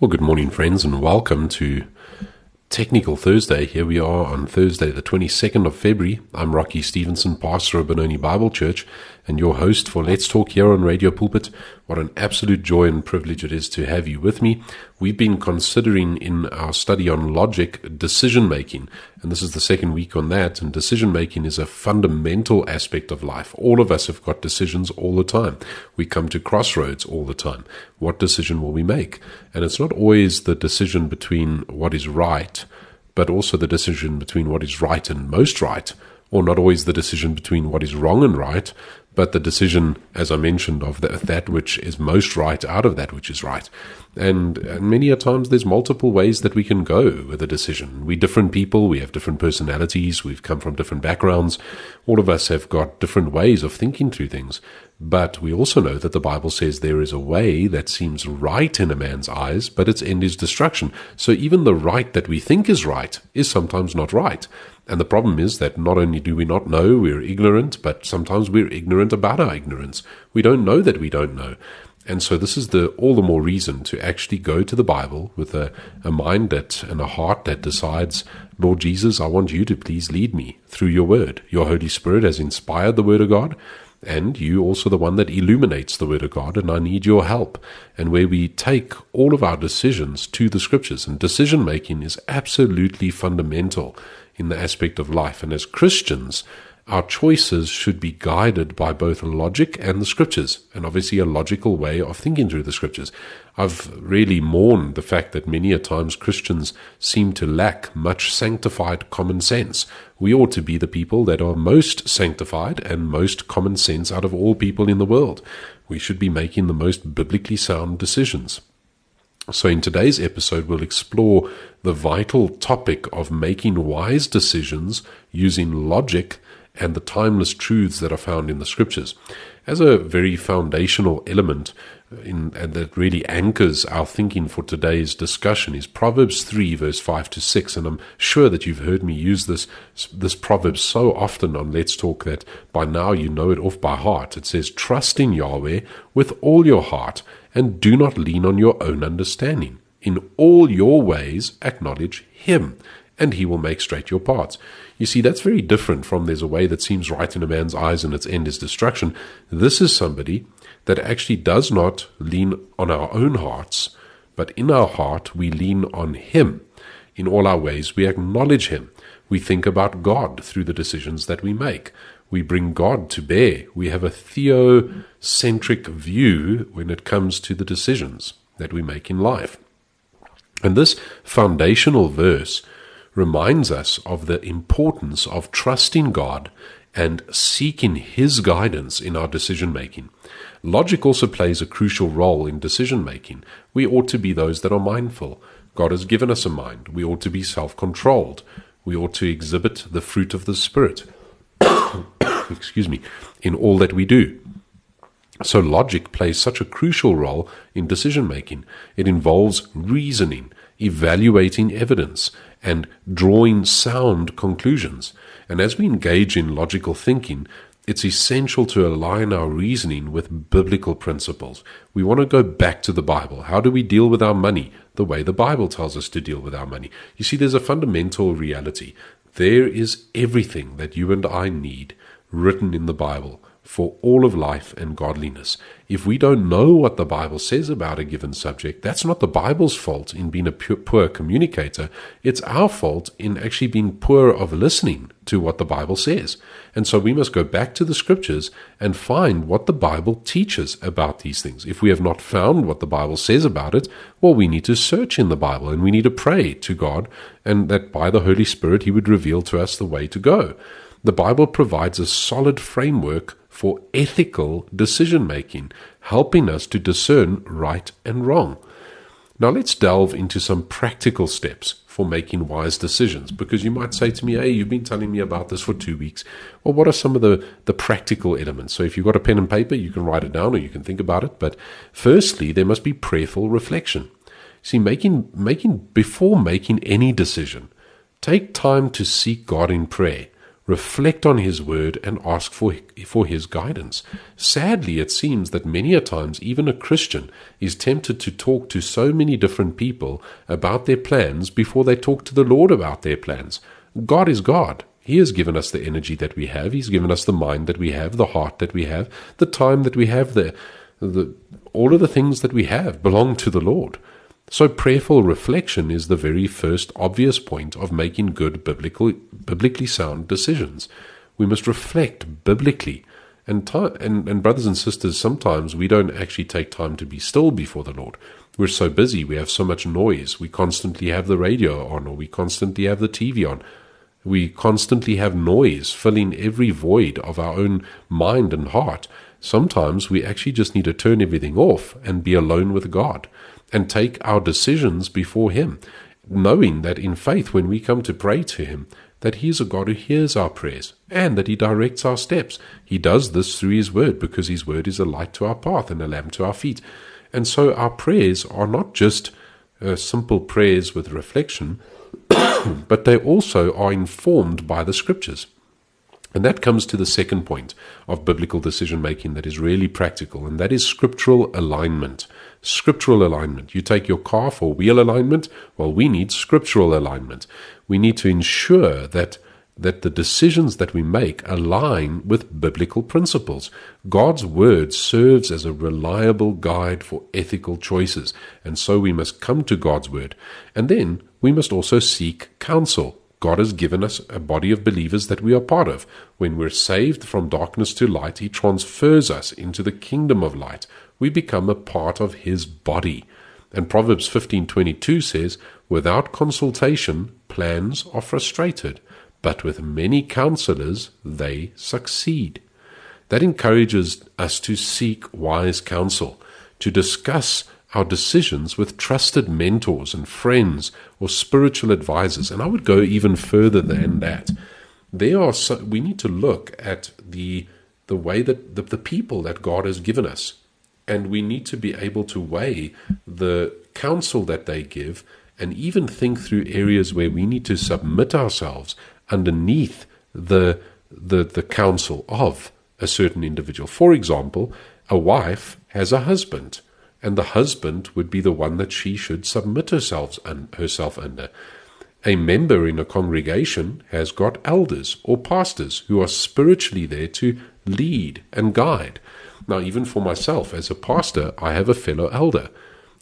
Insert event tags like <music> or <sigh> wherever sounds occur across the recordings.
Well, good morning, friends, and welcome to Technical Thursday. Here we are on Thursday, the 22nd of February. I'm Rocky Stevenson, pastor of Benoni Bible Church, and your host for Let's Talk here on Radio Pulpit. What an absolute joy and privilege it is to have you with me. We've been considering in our study on logic decision making, and this is the second week on that. And decision making is a fundamental aspect of life. All of us have got decisions all the time. We come to crossroads all the time. What decision will we make? And it's not always the decision between what is right, but also the decision between what is right and most right or not always the decision between what is wrong and right, but the decision, as I mentioned, of the, that which is most right out of that which is right. And, and many a times there's multiple ways that we can go with a decision. We're different people, we have different personalities, we've come from different backgrounds. All of us have got different ways of thinking through things. But we also know that the Bible says there is a way that seems right in a man's eyes, but its end is destruction. So even the right that we think is right is sometimes not right. And the problem is that not only do we not know, we're ignorant, but sometimes we're ignorant about our ignorance. We don't know that we don't know. And so this is the all the more reason to actually go to the Bible with a, a mind that and a heart that decides, Lord Jesus, I want you to please lead me through your word. Your Holy Spirit has inspired the word of God, and you also the one that illuminates the word of God, and I need your help. And where we take all of our decisions to the scriptures, and decision making is absolutely fundamental in the aspect of life. And as Christians, our choices should be guided by both logic and the scriptures, and obviously a logical way of thinking through the scriptures. I've really mourned the fact that many a times Christians seem to lack much sanctified common sense. We ought to be the people that are most sanctified and most common sense out of all people in the world. We should be making the most biblically sound decisions. So, in today's episode, we'll explore the vital topic of making wise decisions using logic and the timeless truths that are found in the scriptures. As a very foundational element uh, in, and that really anchors our thinking for today's discussion is Proverbs 3, verse 5 to 6. And I'm sure that you've heard me use this, this proverb so often on Let's Talk that by now you know it off by heart. It says, Trust in Yahweh with all your heart and do not lean on your own understanding. In all your ways, acknowledge Him, and He will make straight your paths. You see, that's very different from there's a way that seems right in a man's eyes and its end is destruction. This is somebody that actually does not lean on our own hearts, but in our heart we lean on Him. In all our ways, we acknowledge Him. We think about God through the decisions that we make we bring God to bear. We have a theocentric view when it comes to the decisions that we make in life. And this foundational verse reminds us of the importance of trusting God and seeking His guidance in our decision making. Logic also plays a crucial role in decision making. We ought to be those that are mindful. God has given us a mind. We ought to be self controlled. We ought to exhibit the fruit of the Spirit. <coughs> excuse me, in all that we do. So logic plays such a crucial role in decision making. It involves reasoning, evaluating evidence, and drawing sound conclusions. And as we engage in logical thinking, it's essential to align our reasoning with biblical principles. We want to go back to the Bible. How do we deal with our money? The way the Bible tells us to deal with our money. You see, there's a fundamental reality. There is everything that you and I need written in the Bible for all of life and godliness. If we don't know what the Bible says about a given subject, that's not the Bible's fault in being a poor communicator. It's our fault in actually being poor of listening to what the Bible says. And so we must go back to the scriptures and find what the Bible teaches about these things. If we have not found what the Bible says about it, well, we need to search in the Bible and we need to pray to God and that by the Holy Spirit He would reveal to us the way to go. The Bible provides a solid framework for ethical decision making, helping us to discern right and wrong. Now, let's delve into some practical steps for making wise decisions. Because you might say to me, hey, you've been telling me about this for two weeks. Well, what are some of the, the practical elements? So, if you've got a pen and paper, you can write it down or you can think about it. But firstly, there must be prayerful reflection. See, making, making, before making any decision, take time to seek God in prayer reflect on His word, and ask for, for His guidance. Sadly, it seems that many a times even a Christian is tempted to talk to so many different people about their plans before they talk to the Lord about their plans. God is God. He has given us the energy that we have. He's given us the mind that we have, the heart that we have, the time that we have, the, the all of the things that we have belong to the Lord. So prayerful reflection is the very first obvious point of making good biblical, biblically sound decisions. We must reflect biblically. And, time, and, and brothers and sisters, sometimes we don't actually take time to be still before the Lord. We're so busy, we have so much noise, we constantly have the radio on, or we constantly have the TV on. We constantly have noise filling every void of our own mind and heart. Sometimes we actually just need to turn everything off and be alone with God and take our decisions before Him, knowing that in faith, when we come to pray to Him, that He is a God who hears our prayers and that He directs our steps. He does this through His Word because His Word is a light to our path and a lamp to our feet. And so our prayers are not just uh, simple prayers with reflection, <coughs> but they also are informed by the Scriptures. And that comes to the second point of biblical decision making that is really practical, and that is scriptural alignment. Scriptural alignment. You take your car for wheel alignment, well, we need scriptural alignment. We need to ensure that that the decisions that we make align with biblical principles. God's word serves as a reliable guide for ethical choices, and so we must come to God's word. And then we must also seek counsel. God has given us a body of believers that we are part of. When we're saved from darkness to light, He transfers us into the kingdom of light. We become a part of His body. And Proverbs 15:22 says, "Without consultation, plans are frustrated, but with many counselors they succeed." That encourages us to seek wise counsel, to discuss our decisions with trusted mentors and friends or spiritual advisors. And I would go even further than that. There are so, we need to look at the the way that the, the people that God has given us, and we need to be able to weigh the counsel that they give, and even think through areas where we need to submit ourselves underneath the the the counsel of a certain individual. For example, a wife has a husband and the husband would be the one that she should submit herself, un- herself under. A member in a congregation has got elders or pastors who are spiritually there to lead and guide. Now, even for myself as a pastor, I have a fellow elder,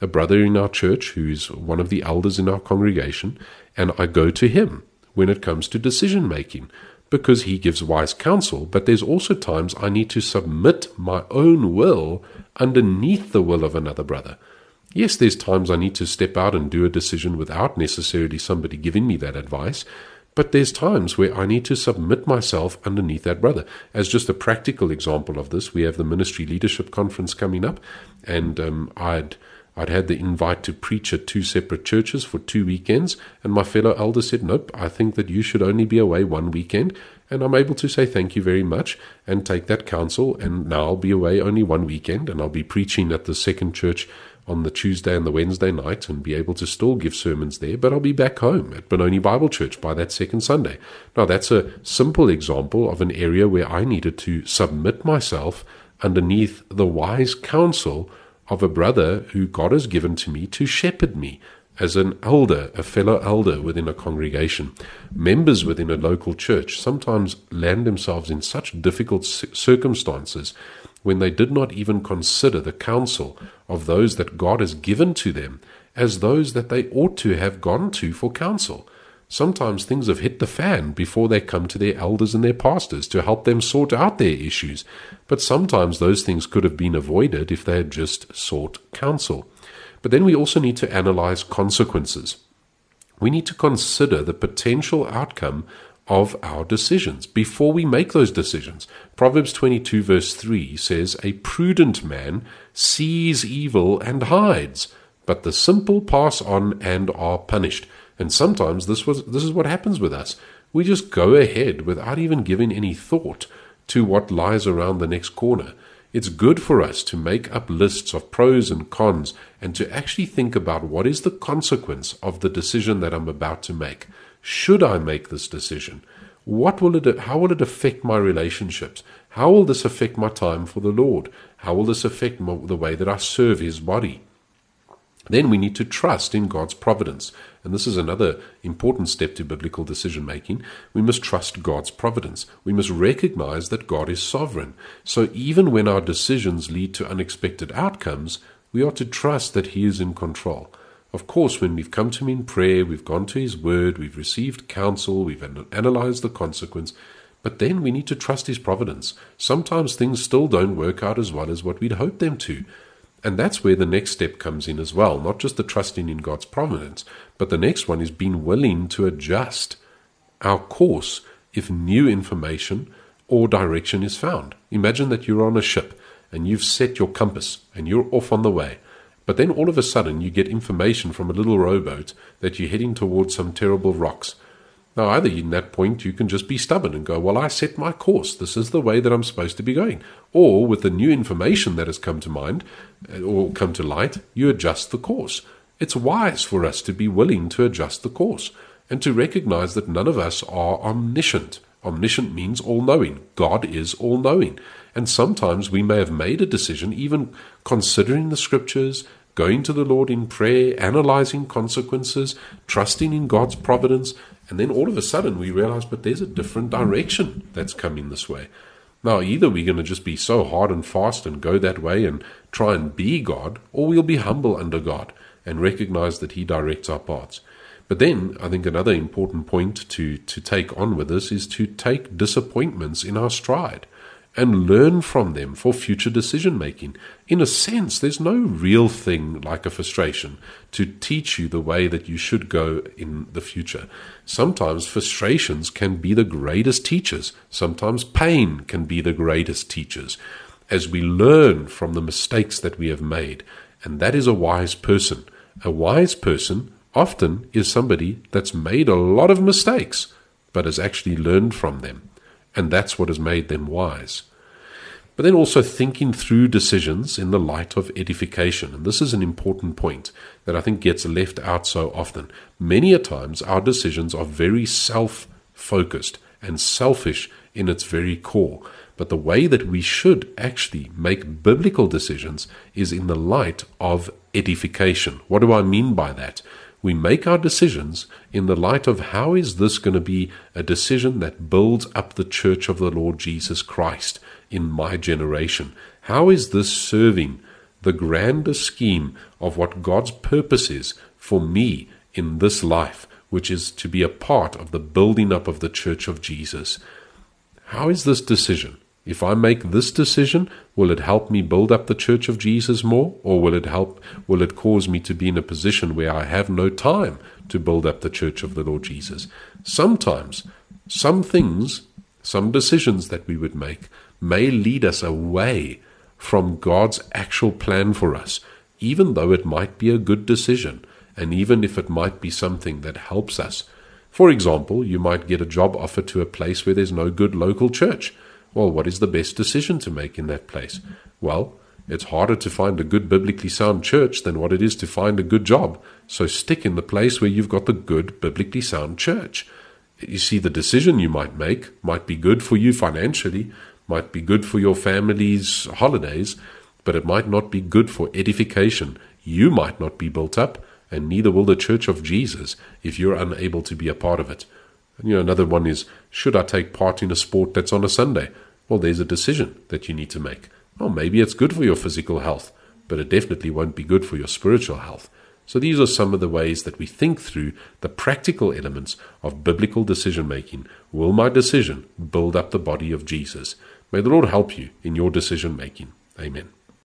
a brother in our church who is one of the elders in our congregation, and I go to him when it comes to decision making because he gives wise counsel, but there's also times I need to submit my own will underneath the will of another brother. Yes, there's times I need to step out and do a decision without necessarily somebody giving me that advice, but there's times where I need to submit myself underneath that brother. As just a practical example of this, we have the ministry leadership conference coming up, and um, I'd I'd had the invite to preach at two separate churches for two weekends, and my fellow elder said, Nope, I think that you should only be away one weekend. And I'm able to say thank you very much and take that counsel. And now I'll be away only one weekend, and I'll be preaching at the second church on the Tuesday and the Wednesday night and be able to still give sermons there, but I'll be back home at Benoni Bible Church by that second Sunday. Now, that's a simple example of an area where I needed to submit myself underneath the wise counsel of a brother who God has given to me to shepherd me as an elder, a fellow elder within a congregation. Members within a local church sometimes land themselves in such difficult circumstances when they did not even consider the counsel of those that God has given to them as those that they ought to have gone to for counsel. Sometimes things have hit the fan before they come to their elders and their pastors to help them sort out their issues. But sometimes those things could have been avoided if they had just sought counsel. But then we also need to analyze consequences. We need to consider the potential outcome of our decisions before we make those decisions. Proverbs 22, verse 3 says, A prudent man sees evil and hides, but the simple pass on and are punished. And sometimes this was this is what happens with us. We just go ahead without even giving any thought to what lies around the next corner. It's good for us to make up lists of pros and cons and to actually think about what is the consequence of the decision that I'm about to make. Should I make this decision? what will it how will it affect my relationships? How will this affect my time for the Lord? How will this affect my, the way that I serve his body? Then we need to trust in God's providence. And this is another important step to biblical decision making. We must trust God's providence. We must recognize that God is sovereign. So even when our decisions lead to unexpected outcomes, we are to trust that He is in control. Of course, when we've come to Him in prayer, we've gone to His Word, we've received counsel, we've analyzed the consequence, but then we need to trust His providence. Sometimes things still don't work out as well as what we'd hoped them to. And that's where the next step comes in as well. Not just the trusting in God's providence, but the next one is being willing to adjust our course if new information or direction is found. Imagine that you're on a ship and you've set your compass and you're off on the way. But then all of a sudden you get information from a little rowboat that you're heading towards some terrible rocks. Now, either in that point you can just be stubborn and go, Well, I set my course. This is the way that I'm supposed to be going. Or with the new information that has come to mind uh, or come to light, you adjust the course. It's wise for us to be willing to adjust the course and to recognize that none of us are omniscient. Omniscient means all knowing. God is all knowing. And sometimes we may have made a decision, even considering the scriptures, going to the Lord in prayer, analyzing consequences, trusting in God's providence, and then all of a sudden we realize, but there's a different direction that's coming this way. Now, either we're going to just be so hard and fast and go that way and try and be God, or we'll be humble under God and recognize that He directs our paths. But then I think another important point to, to take on with this is to take disappointments in our stride and learn from them for future decision making. In a sense, there's no real thing like a frustration to teach you the way that you should go in the future. Sometimes frustrations can be the greatest teachers, sometimes pain can be the greatest teachers as we learn from the mistakes that we have made. And that is a wise person. A wise person often is somebody that's made a lot of mistakes, but has actually learned from them. And that's what has made them wise. But then also thinking through decisions in the light of edification. And this is an important point that I think gets left out so often. Many a times our decisions are very self focused and selfish in its very core. But the way that we should actually make biblical decisions is in the light of edification. What do I mean by that? We make our decisions in the light of how is this going to be a decision that builds up the church of the Lord Jesus Christ in my generation? How is this serving the grander scheme of what God's purpose is for me in this life, which is to be a part of the building up of the church of Jesus? How is this decision? If I make this decision, will it help me build up the church of Jesus more or will it help will it cause me to be in a position where I have no time to build up the church of the Lord Jesus? Sometimes some things, some decisions that we would make may lead us away from God's actual plan for us, even though it might be a good decision and even if it might be something that helps us. For example, you might get a job offer to a place where there's no good local church well, what is the best decision to make in that place? Well, it's harder to find a good biblically sound church than what it is to find a good job. So stick in the place where you've got the good biblically sound church. You see, the decision you might make might be good for you financially, might be good for your family's holidays, but it might not be good for edification. You might not be built up, and neither will the church of Jesus if you're unable to be a part of it. And, you know, another one is should I take part in a sport that's on a Sunday? Well, there's a decision that you need to make. Well, maybe it's good for your physical health, but it definitely won't be good for your spiritual health. So these are some of the ways that we think through the practical elements of biblical decision making. Will my decision build up the body of Jesus? May the Lord help you in your decision making. Amen.